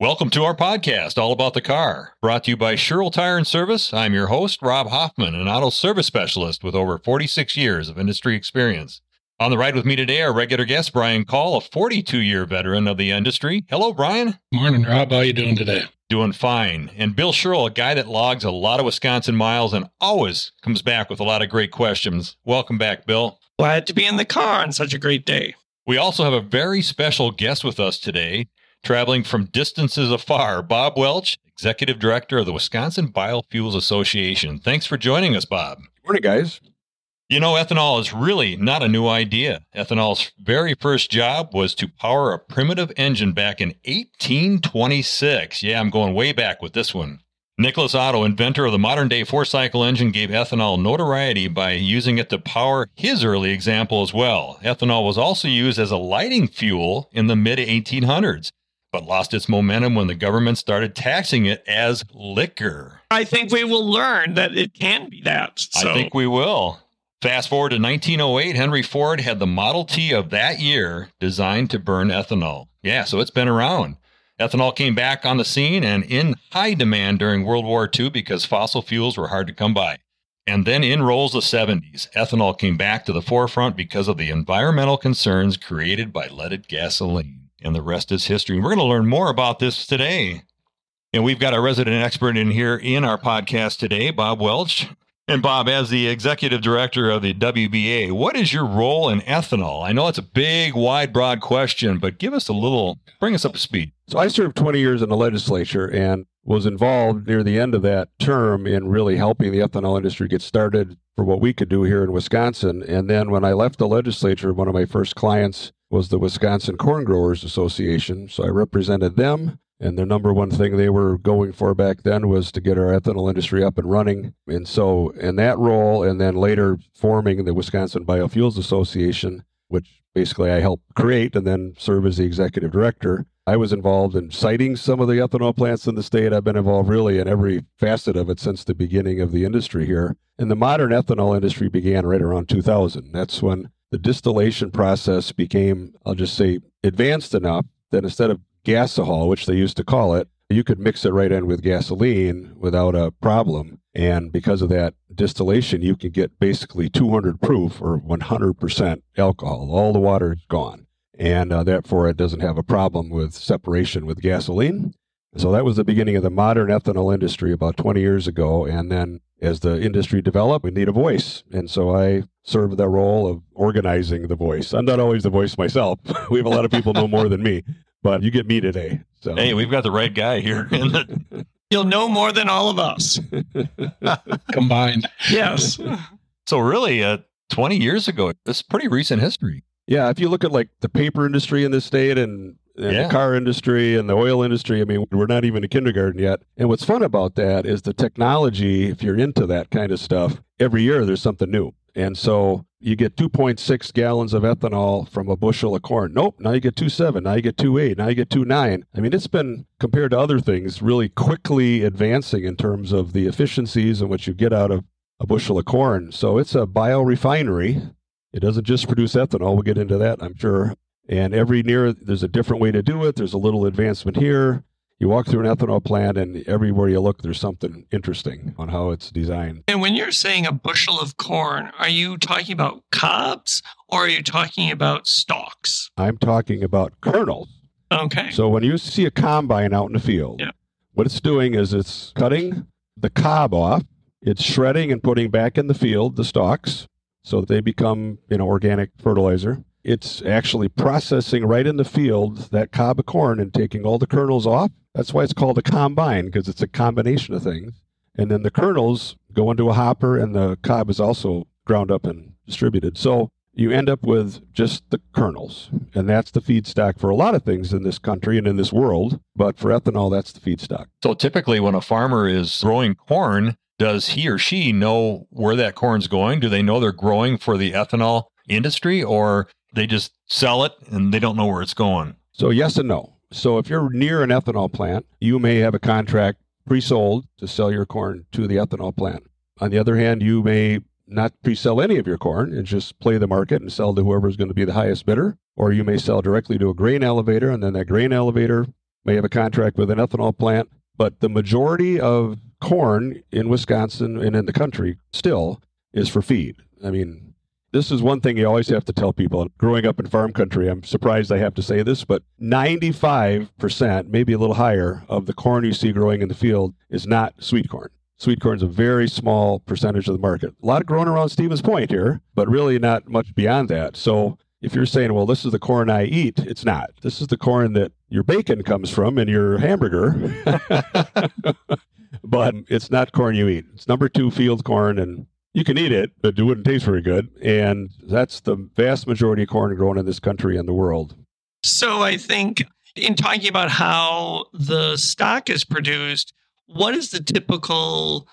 Welcome to our podcast, All About the Car, brought to you by Sherrill Tire and Service. I'm your host, Rob Hoffman, an auto service specialist with over 46 years of industry experience. On the ride with me today, our regular guest, Brian Call, a 42 year veteran of the industry. Hello, Brian. Morning, Rob. How are you doing today? Doing fine. And Bill Sherrill, a guy that logs a lot of Wisconsin miles and always comes back with a lot of great questions. Welcome back, Bill. Glad to be in the car on such a great day. We also have a very special guest with us today, traveling from distances afar, Bob Welch, Executive Director of the Wisconsin Biofuels Association. Thanks for joining us, Bob. Good Morning, guys. You know, ethanol is really not a new idea. Ethanol's very first job was to power a primitive engine back in 1826. Yeah, I'm going way back with this one. Nicholas Otto, inventor of the modern day four cycle engine, gave ethanol notoriety by using it to power his early example as well. Ethanol was also used as a lighting fuel in the mid 1800s, but lost its momentum when the government started taxing it as liquor. I think we will learn that it can be that. So. I think we will. Fast forward to 1908, Henry Ford had the Model T of that year designed to burn ethanol. Yeah, so it's been around. Ethanol came back on the scene and in high demand during World War II because fossil fuels were hard to come by. And then in rolls the 70s. Ethanol came back to the forefront because of the environmental concerns created by leaded gasoline. And the rest is history. We're going to learn more about this today. And we've got a resident expert in here in our podcast today, Bob Welch. And Bob, as the executive director of the WBA, what is your role in ethanol? I know it's a big, wide, broad question, but give us a little, bring us up to speed. So I served 20 years in the legislature and was involved near the end of that term in really helping the ethanol industry get started for what we could do here in Wisconsin. And then when I left the legislature, one of my first clients was the Wisconsin Corn Growers Association. So I represented them and the number one thing they were going for back then was to get our ethanol industry up and running. And so, in that role, and then later forming the Wisconsin Biofuels Association, which basically I helped create and then serve as the executive director, I was involved in siting some of the ethanol plants in the state. I've been involved really in every facet of it since the beginning of the industry here. And the modern ethanol industry began right around 2000. That's when the distillation process became, I'll just say, advanced enough that instead of gasohol, which they used to call it, you could mix it right in with gasoline without a problem. And because of that distillation, you can get basically 200 proof or 100% alcohol. All the water is gone. And uh, therefore, it doesn't have a problem with separation with gasoline. So that was the beginning of the modern ethanol industry about 20 years ago. And then as the industry developed, we need a voice. And so I serve the role of organizing the voice. I'm not always the voice myself. we have a lot of people know more than me, but you get me today. So Hey, we've got the right guy here. in the- You'll know more than all of us. Combined. Yes. so really, uh, 20 years ago, it's pretty recent history. Yeah, if you look at like the paper industry in the state and, and Yeah. the car industry and the oil industry, I mean, we're not even in kindergarten yet. And what's fun about that is the technology, if you're into that kind of stuff, every year there's something new. And so you get 2.6 gallons of ethanol from a bushel of corn. Nope, now you get 2.7, now you get 2.8, now you get 2.9. I mean, it's been, compared to other things, really quickly advancing in terms of the efficiencies and what you get out of a bushel of corn. So it's a biorefinery. It doesn't just produce ethanol. We'll get into that, I'm sure. And every near, there's a different way to do it. There's a little advancement here. You walk through an ethanol plant, and everywhere you look, there's something interesting on how it's designed. And when you're saying a bushel of corn, are you talking about cobs or are you talking about stalks? I'm talking about kernels. Okay. So when you see a combine out in the field, Yeah. what it's doing is it's cutting the cob off, it's shredding and putting back in the field the stalks so they become, you know, organic fertilizer. It's actually processing right in the field that cob of corn and taking all the kernels off. That's why it's called a combine because it's a combination of things. And then the kernels go into a hopper and the cob is also ground up and distributed. So you end up with just the kernels. And that's the feedstock for a lot of things in this country and in this world. But for ethanol, that's the feedstock. So typically, when a farmer is growing corn, does he or she know where that corn's going? Do they know they're growing for the ethanol industry or they just sell it and they don't know where it's going? So, yes and no. So, if you're near an ethanol plant, you may have a contract pre sold to sell your corn to the ethanol plant. On the other hand, you may not pre sell any of your corn and just play the market and sell to whoever's going to be the highest bidder. Or you may sell directly to a grain elevator, and then that grain elevator may have a contract with an ethanol plant, but the majority of corn in Wisconsin and in the country still is for feed. I mean, this is one thing you always have to tell people. Growing up in farm country, I'm surprised I have to say this, but 95%, maybe a little higher, of the corn you see growing in the field is not sweet corn. Sweet corn is a very small percentage of the market. A lot of growing around Stevens Point here, but really not much beyond that. So if you're saying, well, this is the corn I eat, it's not. This is the corn that your bacon comes from and your hamburger. but it's not corn you eat. It's number two field corn, and you can eat it, but it wouldn't taste very good. And that's the vast majority of corn grown in this country and the world. So I think in talking about how the stock is produced, what is the typical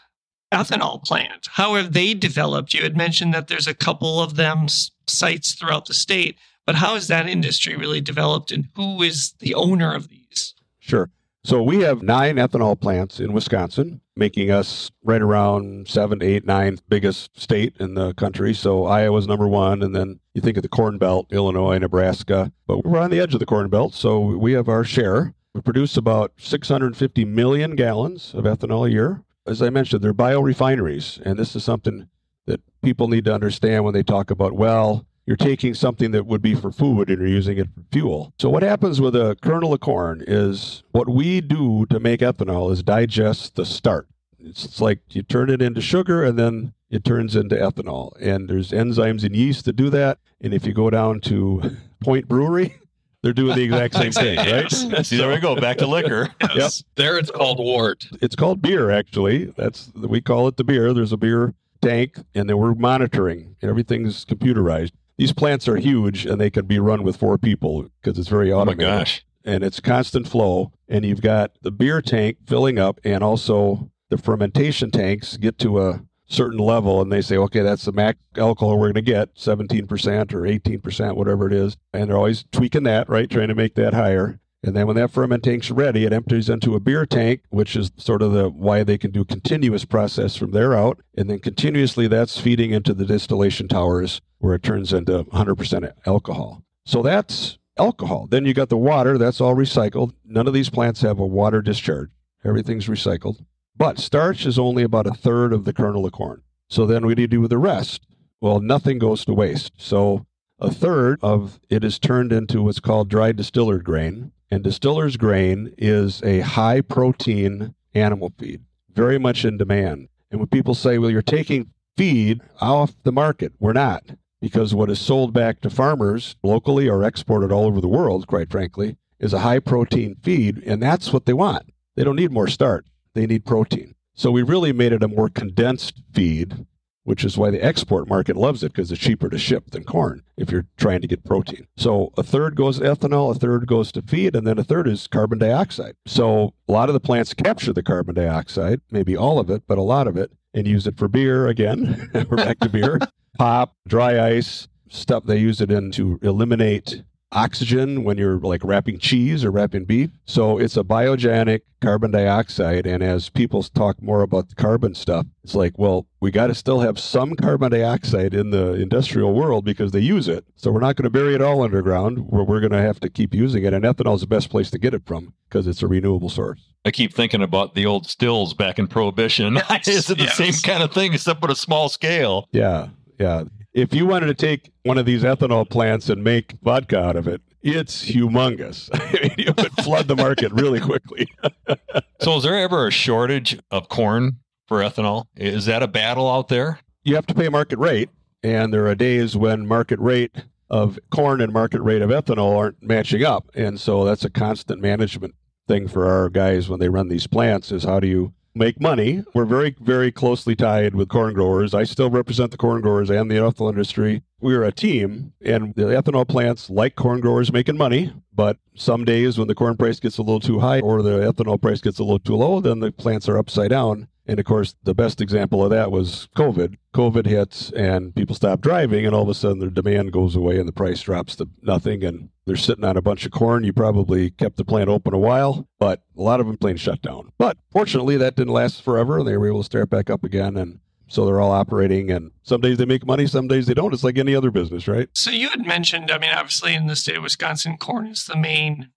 ethanol plant? How have they developed? You had mentioned that there's a couple of them sites throughout the state, but how has that industry really developed and who is the owner of these? Sure. So we have nine ethanol plants in Wisconsin, making us right around seven, eight, ninth biggest state in the country. So Iowa's number one, and then you think of the Corn Belt, Illinois, Nebraska, but we're on the edge of the Corn Belt, so we have our share. We produce about 650 million gallons of ethanol a year. As I mentioned, they're biorefineries, and this is something that people need to understand when they talk about, well, you're taking something that would be for food and you're using it for fuel. So what happens with a kernel of corn is what we do to make ethanol is digest the starch. It's like you turn it into sugar and then it turns into ethanol. And there's enzymes in yeast that do that. And if you go down to Point Brewery, they're doing the exact same thing, right? See, there we go. Back to liquor. Yep. There it's called wort. It's called beer, actually. That's we call it the beer. There's a beer tank, and then we're monitoring. Everything's computerized. These plants are huge, and they can be run with four people because it's very automatic. Oh my gosh. and it's constant flow. And you've got the beer tank filling up, and also the fermentation tanks get to a certain level, and they say, okay, that's the max alcohol we're going to get, 17% or 18%, whatever it is. And they're always tweaking that, right? Trying to make that higher. And then when that fermentation's ready, it empties into a beer tank, which is sort of the why they can do continuous process from there out. And then continuously that's feeding into the distillation towers where it turns into 100% alcohol. So that's alcohol. Then you got the water, that's all recycled. None of these plants have a water discharge. Everything's recycled. But starch is only about a third of the kernel of corn. So then what do you do with the rest? Well, nothing goes to waste. So a third of it is turned into what's called dry distillers grain. And distillers grain is a high protein animal feed, very much in demand. And when people say, well, you're taking feed off the market, we're not. Because what is sold back to farmers locally or exported all over the world, quite frankly, is a high protein feed. And that's what they want. They don't need more starch, they need protein. So we really made it a more condensed feed which is why the export market loves it because it's cheaper to ship than corn if you're trying to get protein. So a third goes to ethanol, a third goes to feed, and then a third is carbon dioxide. So a lot of the plants capture the carbon dioxide, maybe all of it, but a lot of it, and use it for beer again. We're back to beer, pop, dry ice, stuff they use it in to eliminate oxygen when you're like wrapping cheese or wrapping beef. So it's a biogenic carbon dioxide. And as people talk more about the carbon stuff, it's like, well, we got to still have some carbon dioxide in the industrial world because they use it. So we're not going to bury it all underground. Where we're going to have to keep using it. And ethanol is the best place to get it from because it's a renewable source. I keep thinking about the old stills back in Prohibition. Yes, Is it the yes. same kind of thing except on a small scale? Yeah. Yeah. If you wanted to take one of these ethanol plants and make vodka out of it, it's humongous. I mean, you would flood the market really quickly. So, is there ever a shortage of corn for ethanol? Is that a battle out there? you have to pay market rate, and there are days when market rate of corn and market rate of ethanol aren't matching up, and so that's a constant management thing for our guys when they run these plants is how do you make money. We're very very closely tied with corn growers. I still represent the corn growers and the ethanol industry. We're a team and the ethanol plants like corn growers making money. But some days when the corn price gets a little too high or the ethanol price gets a little too low then the plants are upside down and of course, the best example of that was COVID. COVID hits and people stop driving, and all of a sudden their demand goes away and the price drops to nothing. And they're sitting on a bunch of corn. You probably kept the plant open a while, but a lot of them plain shut down. But fortunately, that didn't last forever. And they were able to start back up again. And so they're all operating. And some days they make money, some days they don't. It's like any other business, right? So you had mentioned, I mean, obviously in the state of Wisconsin, corn is the main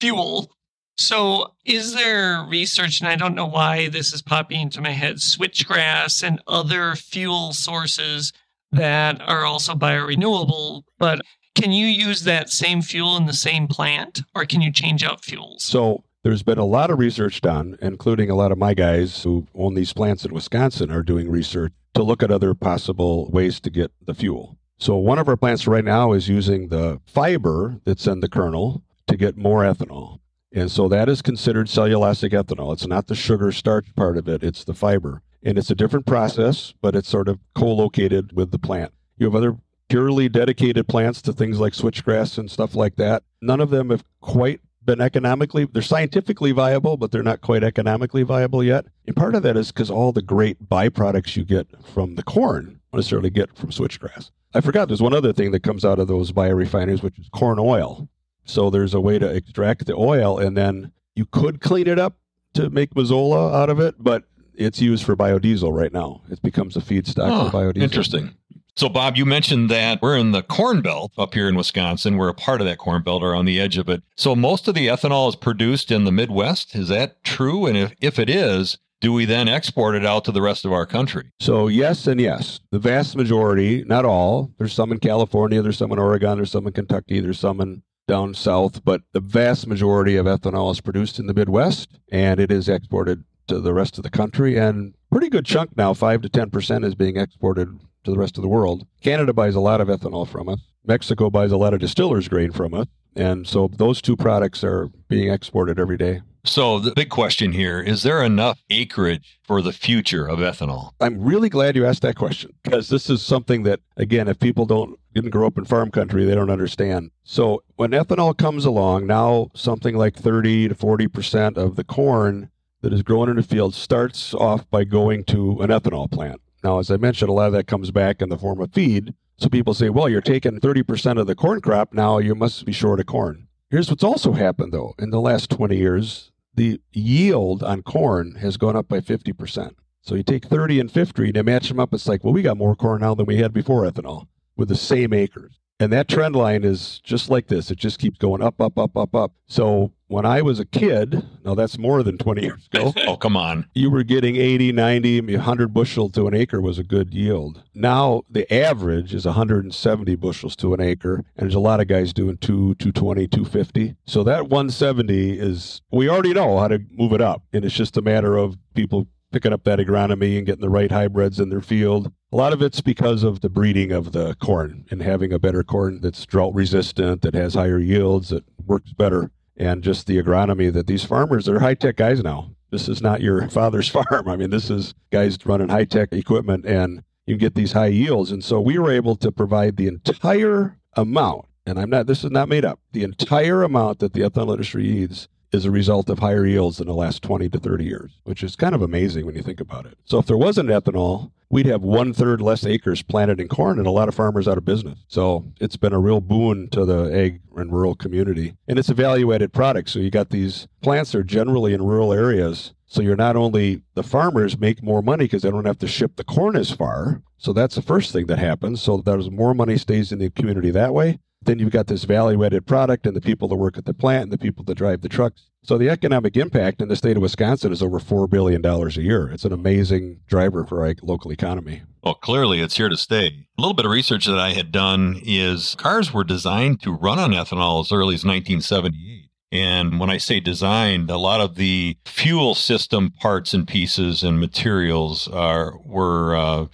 fuel So, is there research, and I don't know why this is popping into my head, switchgrass and other fuel sources that are also biorenewable, but can you use that same fuel in the same plant or can you change out fuels? So there's been a lot of research done, including a lot of my guys who own these plants in Wisconsin are doing research to look at other possible ways to get the fuel. So one of our plants right now is using the fiber that's in the kernel to get more ethanol. And so that is considered cellulosic ethanol. It's not the sugar starch part of it, it's the fiber. And it's a different process, but it's sort of co located with the plant. You have other purely dedicated plants to things like switchgrass and stuff like that. None of them have quite been economically, they're scientifically viable, but they're not quite economically viable yet. And part of that is because all the great byproducts you get from the corn necessarily get from switchgrass. I forgot there's one other thing that comes out of those biorefineries, which is corn oil. So there's a way to mm-hmm. extract the oil and then you could clean it up to make Mazola out of it, but it's used for biodiesel right now. It becomes a feedstock Oh, for biodiesel. Interesting. So, Bob, you mentioned that we're in the Corn Belt up here in Wisconsin. We're a part of that Corn Belt or on the edge of it. So, most of the ethanol is produced in the Midwest. Is that true? And if, if it is, do we then export it out to the rest of our country? So yes and yes. The vast majority, not all. There's some in California, there's some in Oregon, there's some in Kentucky, there's some in down south, but the vast majority of ethanol is produced in the Midwest and it is exported to the rest of the country and pretty good chunk now, 5 to 10% is being exported to the rest of the world. Canada buys a lot of ethanol from us. Mexico buys a lot of distillers grain from us. And so those two products are being exported every day. So, the big question here is there enough acreage for the future of ethanol? I'm really glad you asked that question because this is something that, again, if people don't didn't grow up in farm country, they don't understand. So when ethanol comes along, now something like 30 to 40 percent of the corn that is grown in the field starts off by going to an ethanol plant. Now, as I mentioned, a lot of that comes back in the form of feed. So people say, well, you're taking 30 percent of the corn crop, now you must be short of corn. Here's what's also happened though in the last 20 years the yield on corn has gone up by 50%. So you take 30 and 50 and match them up. It's like, well, we got more corn now than we had before ethanol with the same acres. And that trend line is just like this. It just keeps going up, up, up, up, up. So when I was a kid, now that's more than 20 years ago, oh, come on. you were getting 80, 90, 100 bushel to an acre was a good yield. Now the average is 170 bushels to an acre, and there's a lot of guys doing 2, 220, 250. So that 170 is, we already know how to move it up, and it's just a matter of people picking up that agronomy and getting the right hybrids in their field. A lot of it's because of the breeding of the corn and having a better corn that's drought resistant, that has higher yields, that works better, and just the agronomy that these farmers, they're high tech guys now. This is not your father's farm. I mean, this is guys running high tech equipment and you get these high yields. And so we were able to provide the entire amount, and I'm not, this is not made up, the entire amount that the ethanol industry needs is a result of higher yields in the last 20 to 30 years, which is kind of amazing when you think about it. So if there wasn't ethanol, we'd have one third less acres planted in corn and a lot of farmers out of business. So it's been a real boon to the ag and rural community. And it's a value added product. So you got these plants that are generally in rural areas. So you're not only the farmers make more money because they don't have to ship the corn as far. So that's the first thing that happens. So there's more money stays in the community that way. Then you've got this value added product and the people that work at the plant and the people that drive the trucks. So the economic impact in the state of Wisconsin is over $4 billion a year. It's an amazing driver for our local economy. Well, clearly it's here to stay. A little bit of research that I had done is cars were designed to run on ethanol as early as 1978. And when I say designed, a lot of the fuel system parts and pieces and materials are were, uh,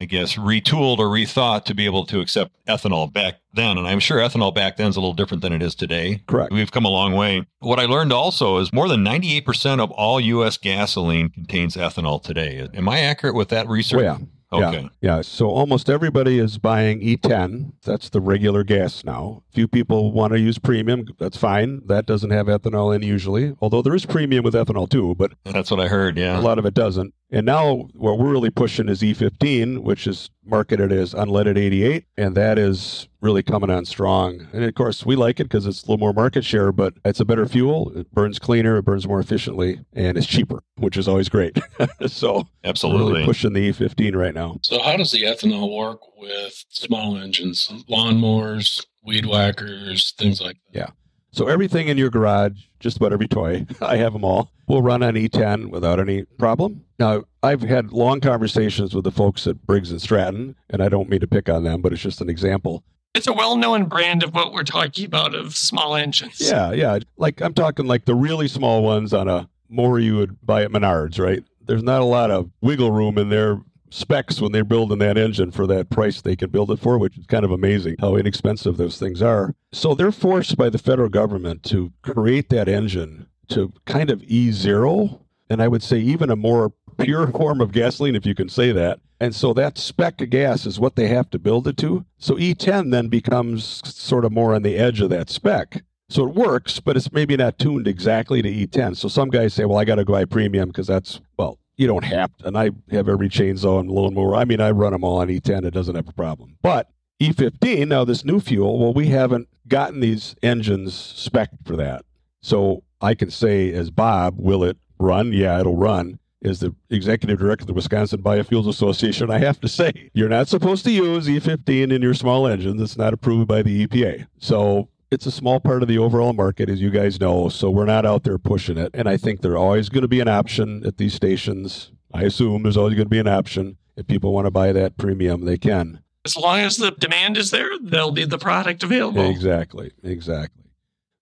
I guess, retooled or rethought to be able to accept ethanol back then. And I'm sure ethanol back then is a little different than it is today. Correct. We've come a long way. What I learned also is more than 98% of all U.S. gasoline contains ethanol today. Am I accurate with that research? Oh, yeah. Okay. Yeah. So almost everybody is buying E10. That's the regular gas now. Few people want to use premium. That's fine. That doesn't have ethanol in usually, although there is premium with ethanol too, but That's what I heard. Yeah. a lot of it doesn't. And now what we're really pushing is E15, which is marketed as unleaded 88, and that is really coming on strong. And of course, we like it because it's a little more market share, but it's a better fuel. It burns cleaner, it burns more efficiently, and it's cheaper, which is always great. so Absolutely. really pushing the E15 right now. So, how does the ethanol work with small engines, lawnmowers, weed whackers, things like that? Yeah. So everything in your garage, just about every toy, I have them all, will run on E10 without any problem. Now, I've had long conversations with the folks at Briggs and Stratton, and I don't mean to pick on them, but it's just an example. It's a well known brand of what we're talking about of small engines. Yeah, yeah. Like I'm talking like the really small ones on a mower you would buy at Menards, right? There's not a lot of wiggle room in their specs when they're building that engine for that price they can build it for, which is kind of amazing how inexpensive those things are. So they're forced by the federal government to create that engine to kind of E0, and I would say even a more pure form of gasoline, if you can say that. And so that spec of gas is what they have to build it to. So E10 then becomes sort of more on the edge of that spec. So it works, but it's maybe not tuned exactly to E10. So some guys say, well, I got to buy premium because that's, well, you don't have to. And I have every chainsaw and lawnmower. I mean, I run them all on E10. It doesn't have a problem. But E15, now this new fuel, well, we haven't gotten these engines spec for that. So I can say, as Bob, will it run? Yeah, it'll run. As the executive director of the Wisconsin Biofuels Association, I have to say, you're not supposed to use E15 in your small engines. It's not approved by the EPA. So it's a small part of the overall market, as you guys know. So we're not out there pushing it. And I think there's always going to be an option at these stations. I assume there's always going to be an option. If people want to buy that premium, they can. As long as the demand is there, there'll be the product available. Exactly. Exactly.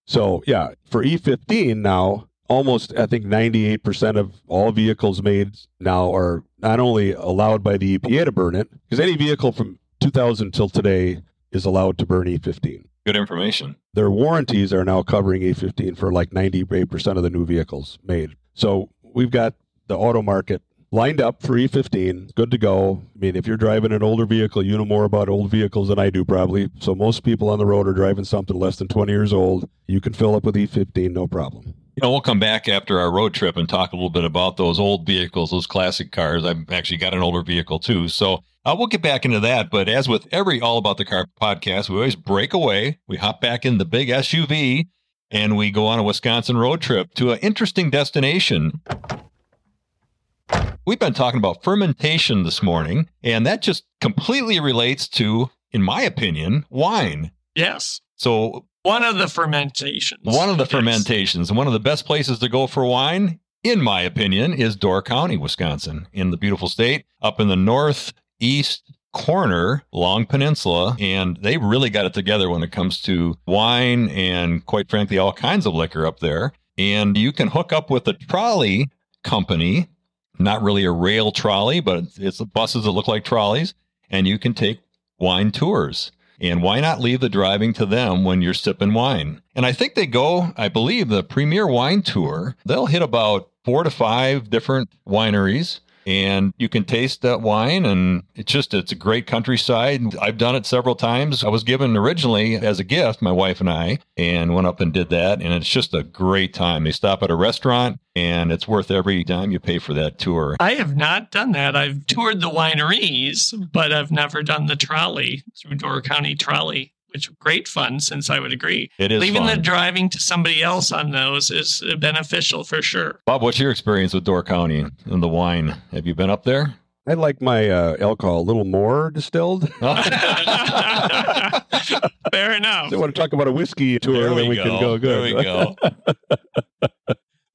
So, yeah, for E15 now, almost, I think 98% of all vehicles made now are not only allowed by the EPA to burn it, because any vehicle from 2000 till today is allowed to burn E15. Good information. Their warranties are now covering E15 for like 98% of the new vehicles made. So we've got the auto market lined up for E15, good to go. I mean, if you're driving an older vehicle, you know more about old vehicles than I do, probably. So most people on the road are driving something less than 20 years old. You can fill up with E15, no problem. You know, we'll come back after our road trip and talk a little bit about those old vehicles, those classic cars. I've actually got an older vehicle too. So uh, we'll get back into that. But as with every All About the Car podcast, we always break away. We hop back in the big SUV and we go on a Wisconsin road trip to an interesting destination. We've been talking about fermentation this morning, and that just completely relates to, in my opinion, wine. Yes. So, One of the fermentations. one of the Yes. fermentations, and one of the best places to go for wine, in my opinion, is Door County, Wisconsin, in the beautiful state, up in the northeast corner, Long Peninsula, and they really got it together when it comes to wine and, quite frankly, all kinds of liquor up there. And you can hook up with a trolley company, not really a rail trolley, but it's the buses that look like trolleys, and you can take wine tours. And why not leave the driving to them when you're sipping wine? And I think they go, I believe, the premier wine tour, they'll hit about four to five different wineries and you can taste that wine and it's just it's a great countryside. I've done it several times. I was given originally as a gift my wife and i and went up and did that and it's just a great time. They stop at a restaurant and it's worth every dime you pay for that tour. I have not done that. I've toured the wineries, but I've never done the trolley through Door County Trolley, which great fun since I would agree. it is Leaving fun. the driving to somebody else on those is uh, beneficial for sure. bob what's your experience with door county and the wine have you been up there I like my uh, alcohol a little more distilled. Fair enough. I want to talk about a whiskey tour, there then we, we go. can go good. there we go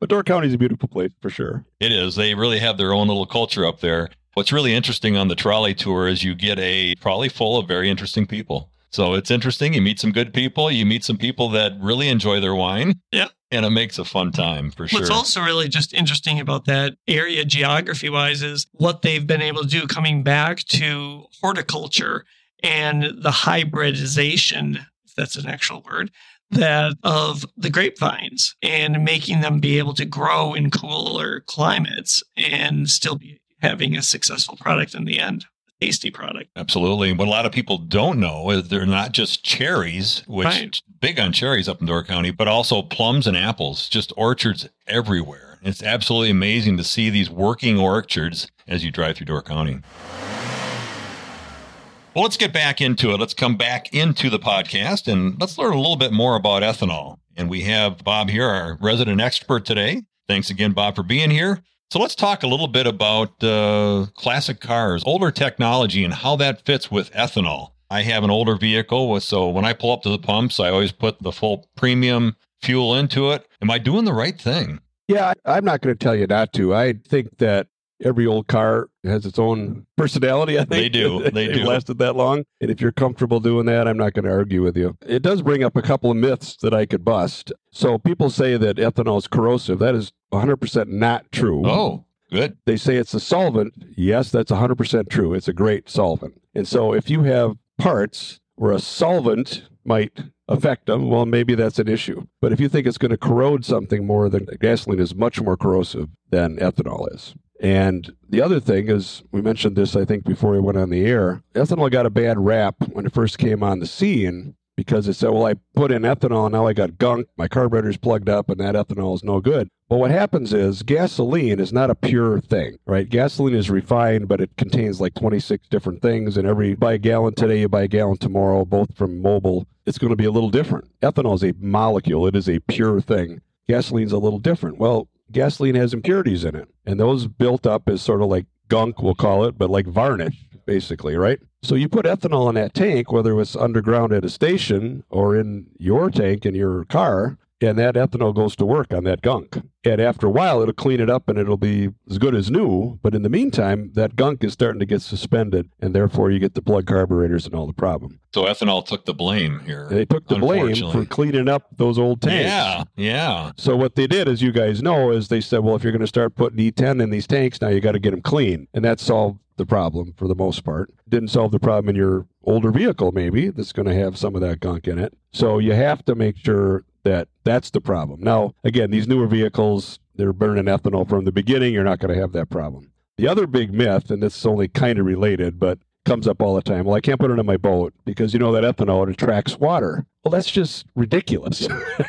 but Door County is a beautiful place for sure. It is. They really have their own little culture up there. What's really interesting on the trolley tour is you get a trolley full of very interesting people. So it's interesting. You meet some good people. You meet some people that really enjoy their wine. Yeah. And it makes a fun time for sure. What's also really just interesting about that area geography wise is what they've been able to do coming back to horticulture and the hybridization, if that's an actual word, that of the grapevines and making them be able to grow in cooler climates and still be having a successful product in the end, tasty product. Absolutely. What a lot of people don't know is they're not just cherries, which Right. big on cherries up in Door County, but also plums and apples, just orchards everywhere. It's absolutely amazing to see these working orchards as you drive through Door County. Well, let's get back into it. Let's come back into the podcast and let's learn a little bit more about ethanol. And we have Bob here, our resident expert today. Thanks again, Bob, for being here. So let's talk a little bit about uh, classic cars, older technology, and how that fits with ethanol. I have an older vehicle, so when I pull up to the pumps, I always put the full premium fuel into it. Am I doing the right thing? Yeah, I'm not going to tell you not to. I think that every old car has its own personality. I think They do. They do. lasted that long, and if you're comfortable doing that, I'm not going to argue with you. It does bring up a couple of myths that I could bust. So people say that ethanol is corrosive. That is 100% not true. Oh, good. They say it's a solvent. Yes, that's 100% true. It's a great solvent. And so if you have parts where a solvent might affect them, well, maybe that's an issue. But if you think it's going to corrode something more than gasoline is much more corrosive than ethanol is. And the other thing is, we mentioned this, I think, before we went on the air. Ethanol got a bad rap when it first came on the scene because it said, well, I put in ethanol and now I got gunk. My carburetor's plugged up and that ethanol is no good. But what happens is gasoline is not a pure thing, right? Gasoline is refined, but it contains like 26 different things. And every buy a gallon today, you buy a gallon tomorrow, both from Mobil. It's going to be a little different. Ethanol is a molecule, it is a pure thing. Gasoline's a little different. Well, gasoline has impurities in it, and those built up as sort of like gunk, we'll call it, but like varnish, basically, right? So you put ethanol in that tank, whether it's underground at a station or in your tank in your car, and that ethanol goes to work on that gunk. And after a while, it'll clean it up and it'll be as good as new. But in the meantime, that gunk is starting to get suspended, and therefore you get the plug carburetors and all the problem. So ethanol took the blame here. They took the blame for cleaning up those old tanks. Yeah, yeah. So what they did, as you guys know, is they said, well, if you're going to start putting E10 in these tanks, now you got to get them clean, and that solved the problem for the most part. Didn't solve the problem in your older vehicle, maybe that's going to have some of that gunk in it. So you have to make sure that that's the problem. Now, again, these newer vehicles, they're burning ethanol from the beginning. You're not going to have that problem. The other big myth, and this is only kind of related, but comes up all the time. Well, I can't put it in my boat because you know that ethanol it attracts water. Well, that's just ridiculous.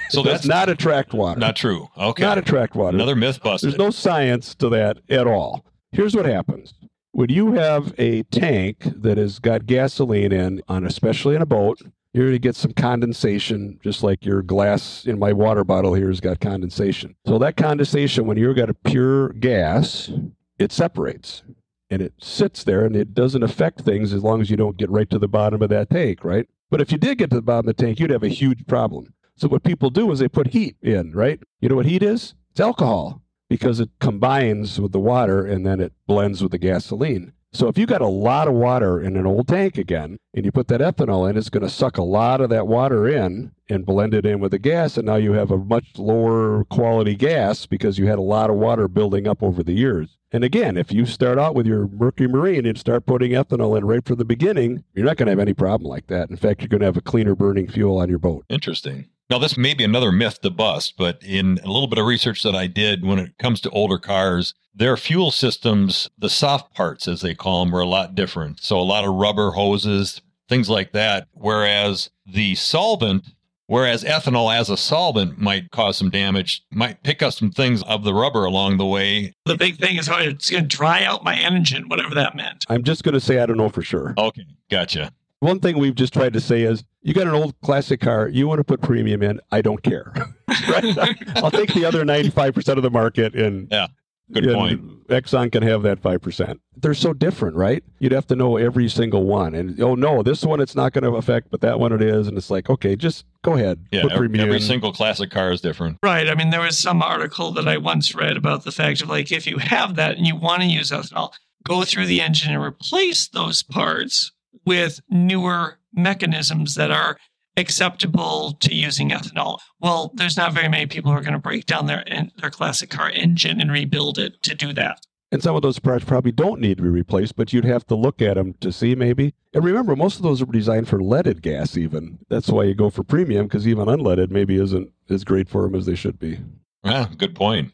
So that's not attract water. not true. Okay. Not attract water. Another myth There's no science to that at all. Here's what happens. When you have a tank that has got gasoline in, on especially in a boat, you're going to get some condensation, just like your glass in my water bottle here has got condensation. So that condensation, when you've got a pure gas, it separates and it sits there and it doesn't affect things as long as you don't get right to the bottom of that tank, right? But if you did get to the bottom of the tank, you'd have a huge problem. So what people do is they put HEET in, right? You know what HEET is? It's alcohol because it combines with the water and then it blends with the gasoline. So if you got a lot of water in an old tank again and you put that ethanol in, it's going to suck a lot of that water in and blend it in with the gas and now you have a much lower quality gas because you had a lot of water building up over the years. And again, if you start out with your Mercury Marine and start putting ethanol in right from the beginning, you're not going to have any problem like that. In fact, you're going to have a cleaner burning fuel on your boat. Interesting. Now, this may be another myth to bust, but in a little bit of research that I did when it comes to older cars, their fuel systems, the soft parts, as they call them, were a lot different. So, a lot of rubber hoses, things like that. Whereas the solvent, whereas ethanol as a solvent might cause some damage, might pick up some things of the rubber along the way. The big thing is, oh, it's going to dry out my engine, whatever that meant. I'm just going to say I don't know for sure. Okay, gotcha. One thing we've just tried to say is you got an old classic car, you want to put premium in, I don't care. right? I'll take the other 95% of the market and yeah. Good and point. Exxon can have that 5%. They're so different, right? You'd have to know every single one. And oh no, this one it's not going to affect, but that one it is. And it's like, okay, just go ahead. Yeah, put every, premium every in. single classic car is different. Right. I mean, there was some article that I once read about the fact of like, if you have that and you want to use ethanol, go through the engine and replace those parts with newer mechanisms that are acceptable to using ethanol. Well, there's not very many people who are going to break down their en- their classic car engine and rebuild it to do that. And some of those parts probably don't need to be replaced, but you'd have to look at them to see maybe. And remember, most of those are designed for leaded gas, even. That's why you go for premium, because even unleaded maybe isn't as great for them as they should be. Yeah, good point.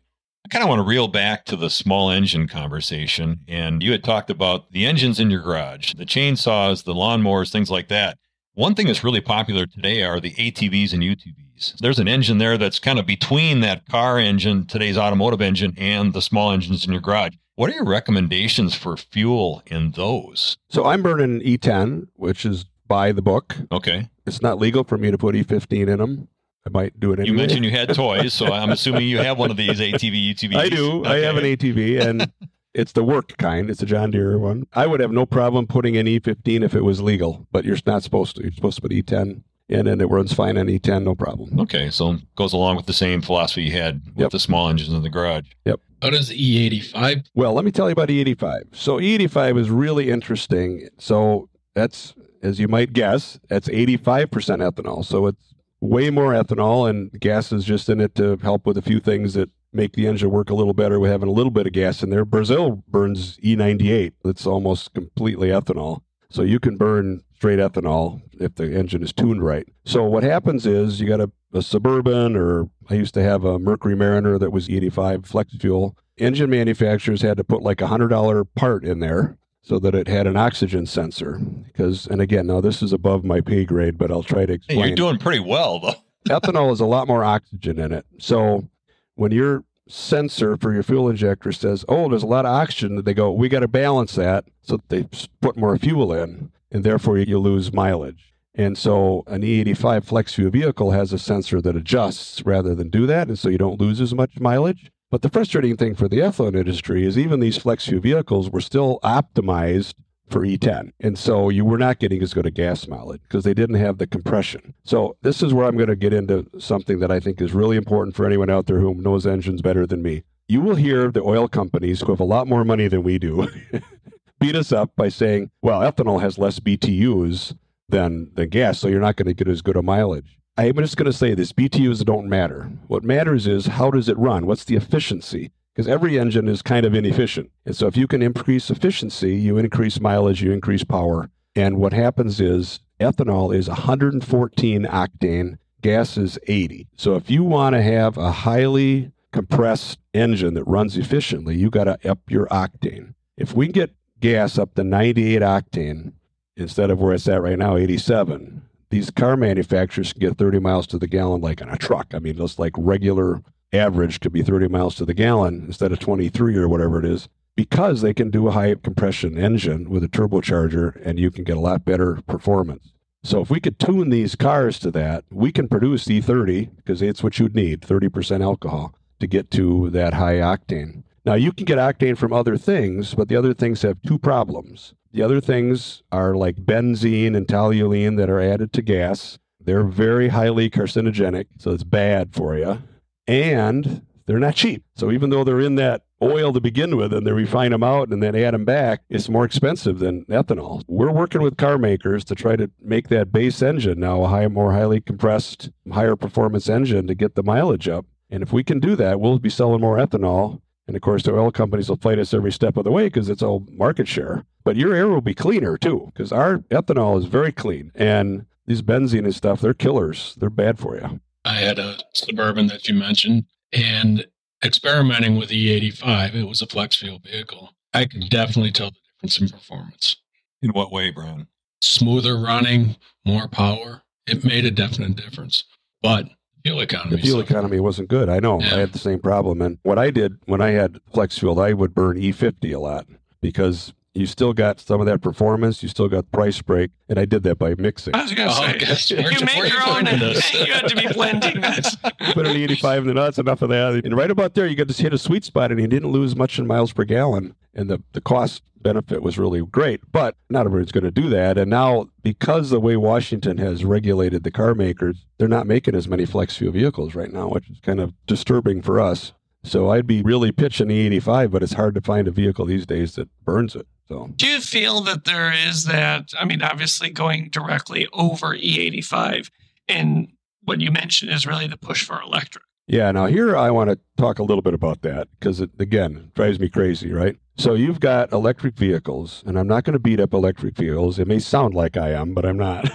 I kind of want to reel back to the small engine conversation. And you had talked about the engines in your garage, the chainsaws, the lawnmowers, things like that. One thing that's really popular today are the ATVs and UTVs. There's an engine there that's kind of between that car engine, today's automotive engine, and the small engines in your garage. What are your recommendations for fuel in those? So I'm burning E10, which is by the book. Okay. It's not legal for me to put E15 in them. I might do it anyway. You mentioned you had toys, so I'm assuming you have one of these ATV, UTVs. I do. I have an ATV, and it's the work kind. It's a John Deere one. I would have no problem putting an E15 if it was legal, but you're not supposed to. You're supposed to put E10. and then it runs fine on E10, no problem. Okay, so goes along with the same philosophy you had with Yep. the small engines in the garage. Yep. How does E E85? Well, let me tell you about E85. So E85 is really interesting. So that's, as you might guess, that's 85% ethanol. So it's way more ethanol, and gas is just in it to help with a few things that make the engine work a little better with having a little bit of gas in there. Brazil burns E98. It's almost completely ethanol. So you can burn straight ethanol if the engine is tuned right. So what happens is you got a, a Suburban or I used to have a Mercury Mariner that was E85 flex fuel. Engine manufacturers had to put like a hundred dollar part in there so that it had an oxygen sensor. Because and again, now this is above my pay grade, but I'll try to Hey, explain you're doing pretty well though. ethanol has a lot more oxygen in it. So when your sensor for your fuel injector says, "Oh, there's a lot of oxygen," they go, "We got to balance that," so they put more fuel in, and therefore you lose mileage. And so an E85 flex fuel vehicle has a sensor that adjusts rather than do that, and so you don't lose as much mileage. But the frustrating thing for the ethanol industry is even these flex fuel vehicles were still optimized for E10. And so you were not getting as good a gas mileage because they didn't have the compression. So this is where I'm going to get into something that I think is really important for anyone out there who knows engines better than me. You will hear the oil companies who have a lot more money than we do beat us up by saying, well, ethanol has less BTUs than, than gas, so you're not going to get as good a mileage. I'm just going to say this BTUs don't matter. What matters is how does it run? What's the efficiency? because every engine is kind of inefficient. And so if you can increase efficiency, you increase mileage, you increase power. And what happens is ethanol is 114 octane, gas is 80. So if you want to have a highly compressed engine that runs efficiently, you got to up your octane. If we get gas up to 98 octane instead of where it's at right now, 87, these car manufacturers can get 30 miles to the gallon like on a truck. I mean, just like regular average could be 30 miles to the gallon instead of 23 or whatever it is because they can do a high compression engine with a turbocharger and you can get a lot better performance. So if we could tune these cars to that, we can produce E30 because it's what you'd need, 30% alcohol to get to that high octane. Now you can get octane from other things, but the other things have two problems. The other things are like benzene and toluene that are added to gas. They're very highly carcinogenic, so it's bad for you and they're not cheap. So even though they're in that oil to begin with and they refine them out and then add them back, it's more expensive than ethanol. We're working with car makers to try to make that base engine now a high, more highly compressed, higher performance engine to get the mileage up. And if we can do that, we'll be selling more ethanol. And of course, the oil companies will fight us every step of the way because it's all market share. But your air will be cleaner too, because our ethanol is very clean. And these benzene and stuff, they're killers. They're bad for you. I had a Suburban that you mentioned, and experimenting with E85, it was a flex fuel vehicle. I could definitely tell the difference in performance. In what way, Brian? Smoother running, more power. It made a definite difference. But fuel economy. The fuel economy wasn't good. I know. Yeah. I had the same problem. And what I did when I had flex fuel, I would burn E50 a lot because you still got some of that performance. You still got the price break. And I did that by mixing. I was going to Oh, say, okay. You you- make your own. learn and you had to be blending this. Put an 85 in the nuts, enough of that. And right about there, you got to hit a sweet spot and you didn't lose much in miles per gallon. And the, the cost benefit was really great. But not everyone's going to do that. And now, because the way Washington has regulated the car makers, they're not making as many flex fuel vehicles right now, which is kind of disturbing for us. So I'd be really pitching the 85, but it's hard to find a vehicle these days that burns it. So Do you feel that there is that? I mean, obviously going directly over E85, and what you mentioned is really the push for electric. Yeah, now here I want to talk a little bit about that because it, again, drives me crazy, right? So you've got electric vehicles, and I'm not going to beat up electric vehicles. It may sound like I am, but I'm not.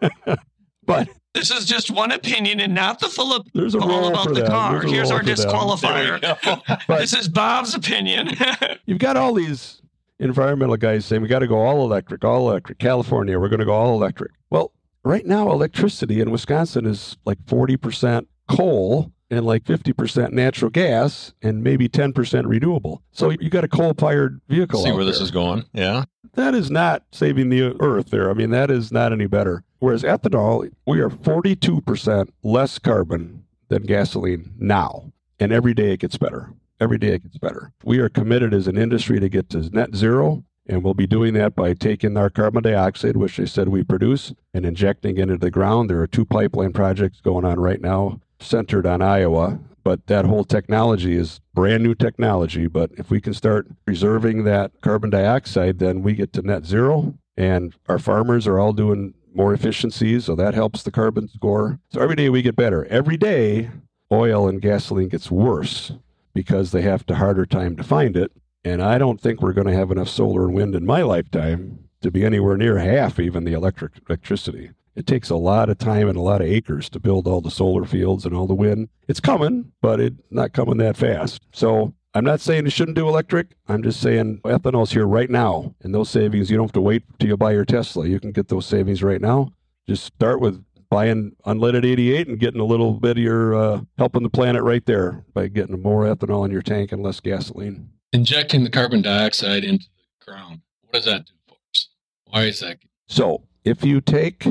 but This is just one opinion and not the full op- there's a all about the them. car. There's a Here's our disqualifier. This is Bob's opinion. You've got all these environmental guys saying we got to go all electric, all electric. California, we're going to go all electric. Well, right now, electricity in Wisconsin is like 40% coal and like 50% natural gas and maybe 10% renewable. So you got a coal fired vehicle. See where this is going. Yeah. That is not saving the earth there. I mean, that is not any better. Whereas ethanol, we are 42% less carbon than gasoline now. And every day it gets better. Every day it gets better. We are committed as an industry to get to net zero. And we'll be doing that by taking our carbon dioxide, which they said we produce, and injecting it into the ground. There are two pipeline projects going on right now centered on Iowa. But that whole technology is brand new technology. But if we can start preserving that carbon dioxide, then we get to net zero. And our farmers are all doing more efficiencies. So that helps the carbon score. So every day we get better. Every day, oil and gasoline gets worse because they have to harder time to find it. And I don't think we're going to have enough solar and wind in my lifetime to be anywhere near half even the electric electricity. It takes a lot of time and a lot of acres to build all the solar fields and all the wind. It's coming, but it's not coming that fast. So I'm not saying you shouldn't do electric. I'm just saying ethanol's here right now. And those savings, you don't have to wait till you buy your Tesla. You can get those savings right now. Just start with buying unleaded 88 and getting a little bit of your uh, helping the planet right there by getting more ethanol in your tank and less gasoline. Injecting the carbon dioxide into the ground. What does that do for us? Why is that? So if you take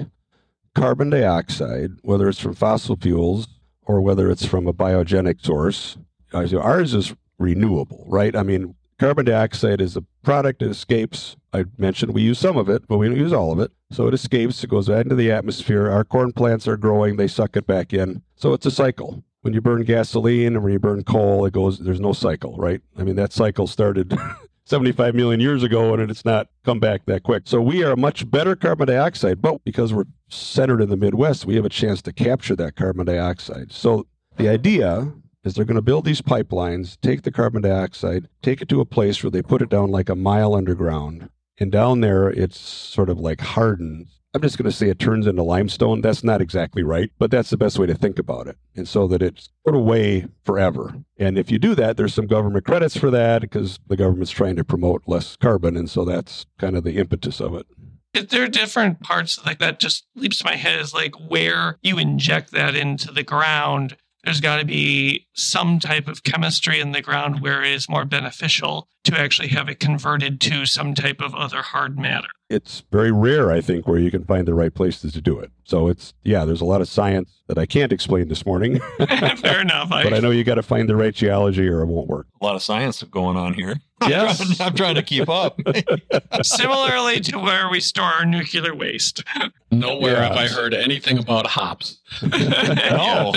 carbon dioxide, whether it's from fossil fuels or whether it's from a biogenic source, uh, ours is renewable, right? I mean, carbon dioxide is a product that escapes. I mentioned we use some of it, but we don't use all of it. So it escapes, it goes back into the atmosphere. Our corn plants are growing, they suck it back in. So it's a cycle. When you burn gasoline and when you burn coal, it goes, there's no cycle, right? I mean, that cycle started 75 million years ago and it's not come back that quick. So we are a much better carbon dioxide, but because we're centered in the Midwest, we have a chance to capture that carbon dioxide. So the idea is they're going to build these pipelines, take the carbon dioxide, take it to a place where they put it down like a mile underground. And down there, it's sort of like hardened. I'm just going to say it turns into limestone. That's not exactly right, but that's the best way to think about it. And so that it's put away forever. And if you do that, there's some government credits for that because the government's trying to promote less carbon. And so that's kind of the impetus of it. There are different parts like that just leaps to my head is like where you inject that into the ground there's got to be some type of chemistry in the ground where it is more beneficial to actually have it converted to some type of other hard matter. It's very rare, I think, where you can find the right places to do it. So it's, yeah, there's a lot of science that I can't explain this morning. Fair enough. but I know you got to find the right geology or it won't work. A lot of science going on here. Yes. I'm, trying, I'm trying to keep up. Similarly to where we store our nuclear waste. Nowhere have I heard anything about hops. no.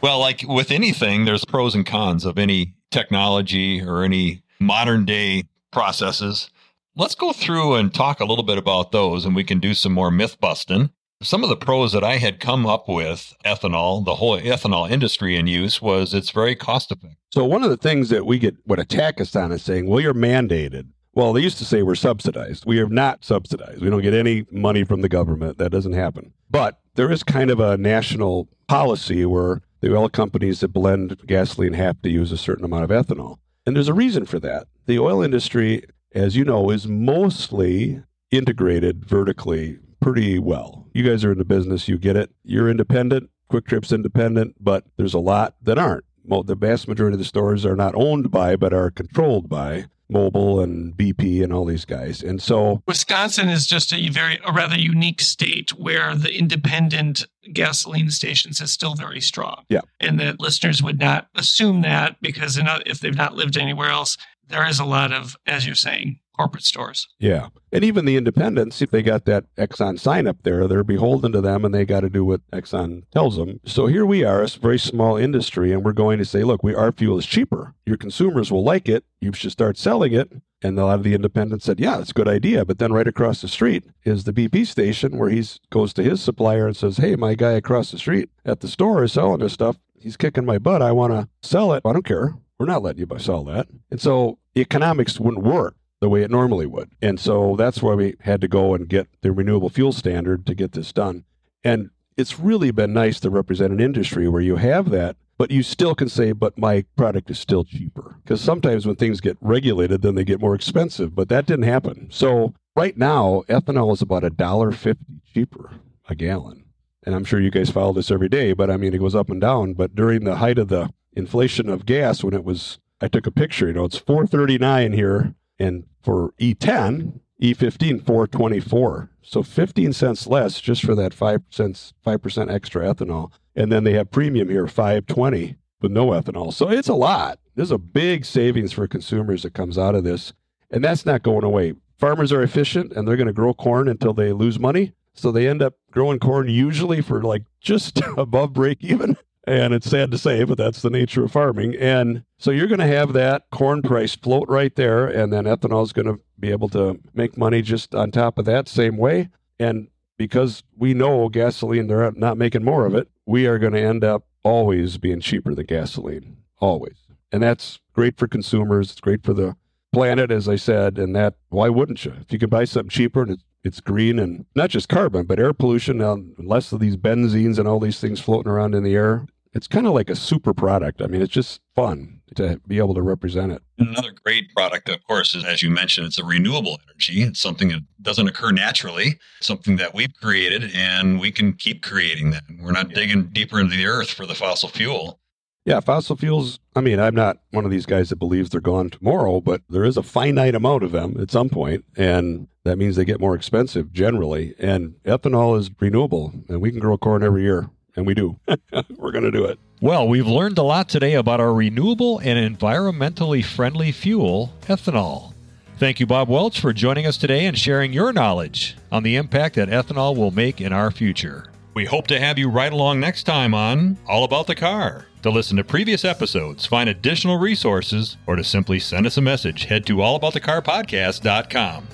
Well, like with anything, there's pros and cons of any technology or any modern day processes. Let's go through and talk a little bit about those, and we can do some more myth busting. Some of the pros that I had come up with ethanol, the whole ethanol industry in use, was it's very cost effective. So, one of the things that we get what attack us on is saying, well, you're mandated. Well, they used to say we're subsidized. We are not subsidized. We don't get any money from the government. That doesn't happen. But there is kind of a national policy where the oil companies that blend gasoline have to use a certain amount of ethanol. And there's a reason for that. The oil industry, as you know, is mostly integrated vertically pretty well. You guys are in the business, you get it. You're independent, Kwik Trip's independent, but there's a lot that aren't. Well, the vast majority of the stores are not owned by, but are controlled by Mobil and BP and all these guys. And so Wisconsin is just a very a rather unique state where the independent gasoline stations is still very strong. Yeah. And that listeners would not assume that because if they've not lived anywhere else, there is a lot of, as you're saying, corporate stores. Yeah. And even the independents, if they got that Exxon sign up there, they're beholden to them and they got to do what Exxon tells them. So here we are, it's a very small industry, and we're going to say, look, we, our fuel is cheaper. Your consumers will like it. You should start selling it. And a lot of the independents said, yeah, it's a good idea. But then right across the street is the BP station where he goes to his supplier and says, hey, my guy across the street at the store is selling this stuff. He's kicking my butt. I want to sell it. I don't care. We're not letting you sell that. And so economics wouldn't work the way it normally would. And so that's why we had to go and get the renewable fuel standard to get this done. And it's really been nice to represent an industry where you have that, but you still can say, but my product is still cheaper. Because sometimes when things get regulated, then they get more expensive, but that didn't happen. So right now, ethanol is about a dollar fifty cheaper a gallon. And I'm sure you guys follow this every day, but I mean, it goes up and down. But during the height of the inflation of gas, when it was, I took a picture, you know, it's 439 here and for E10, E15, 424. So 15 cents less just for that 5%, 5% extra ethanol. And then they have premium here, 520. with no ethanol. So it's a lot. There's a big savings for consumers that comes out of this. And that's not going away. Farmers are efficient and they're going to grow corn until they lose money. So they end up growing corn usually for like just above break even. And it's sad to say, but that's the nature of farming. And so you're going to have that corn price float right there. And then ethanol is going to be able to make money just on top of that same way. And because we know gasoline, they're not making more of it, we are going to end up always being cheaper than gasoline. Always. And that's great for consumers. It's great for the planet, as I said. And that, why wouldn't you? If you can buy something cheaper and it's it's green and not just carbon, but air pollution, and less of these benzenes and all these things floating around in the air it's kind of like a super product. I mean, it's just fun to be able to represent it. Another great product, of course, is as you mentioned, it's a renewable energy. It's something that doesn't occur naturally, something that we've created, and we can keep creating that. We're not digging deeper into the earth for the fossil fuel. Yeah, fossil fuels. I mean, I'm not one of these guys that believes they're gone tomorrow, but there is a finite amount of them at some point, and that means they get more expensive generally. And ethanol is renewable, and we can grow corn every year and we do. We're going to do it. Well, we've learned a lot today about our renewable and environmentally friendly fuel, ethanol. Thank you, Bob Welch, for joining us today and sharing your knowledge on the impact that ethanol will make in our future. We hope to have you right along next time on All About the Car. To listen to previous episodes, find additional resources, or to simply send us a message, head to allaboutthecarpodcast.com.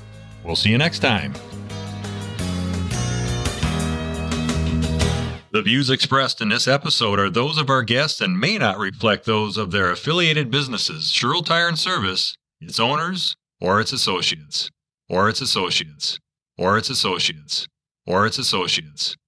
We'll see you next time. The views expressed in this episode are those of our guests and may not reflect those of their affiliated businesses, Sherrill Tire and Service, its owners, or its associates, or its associates, or its associates, or its associates.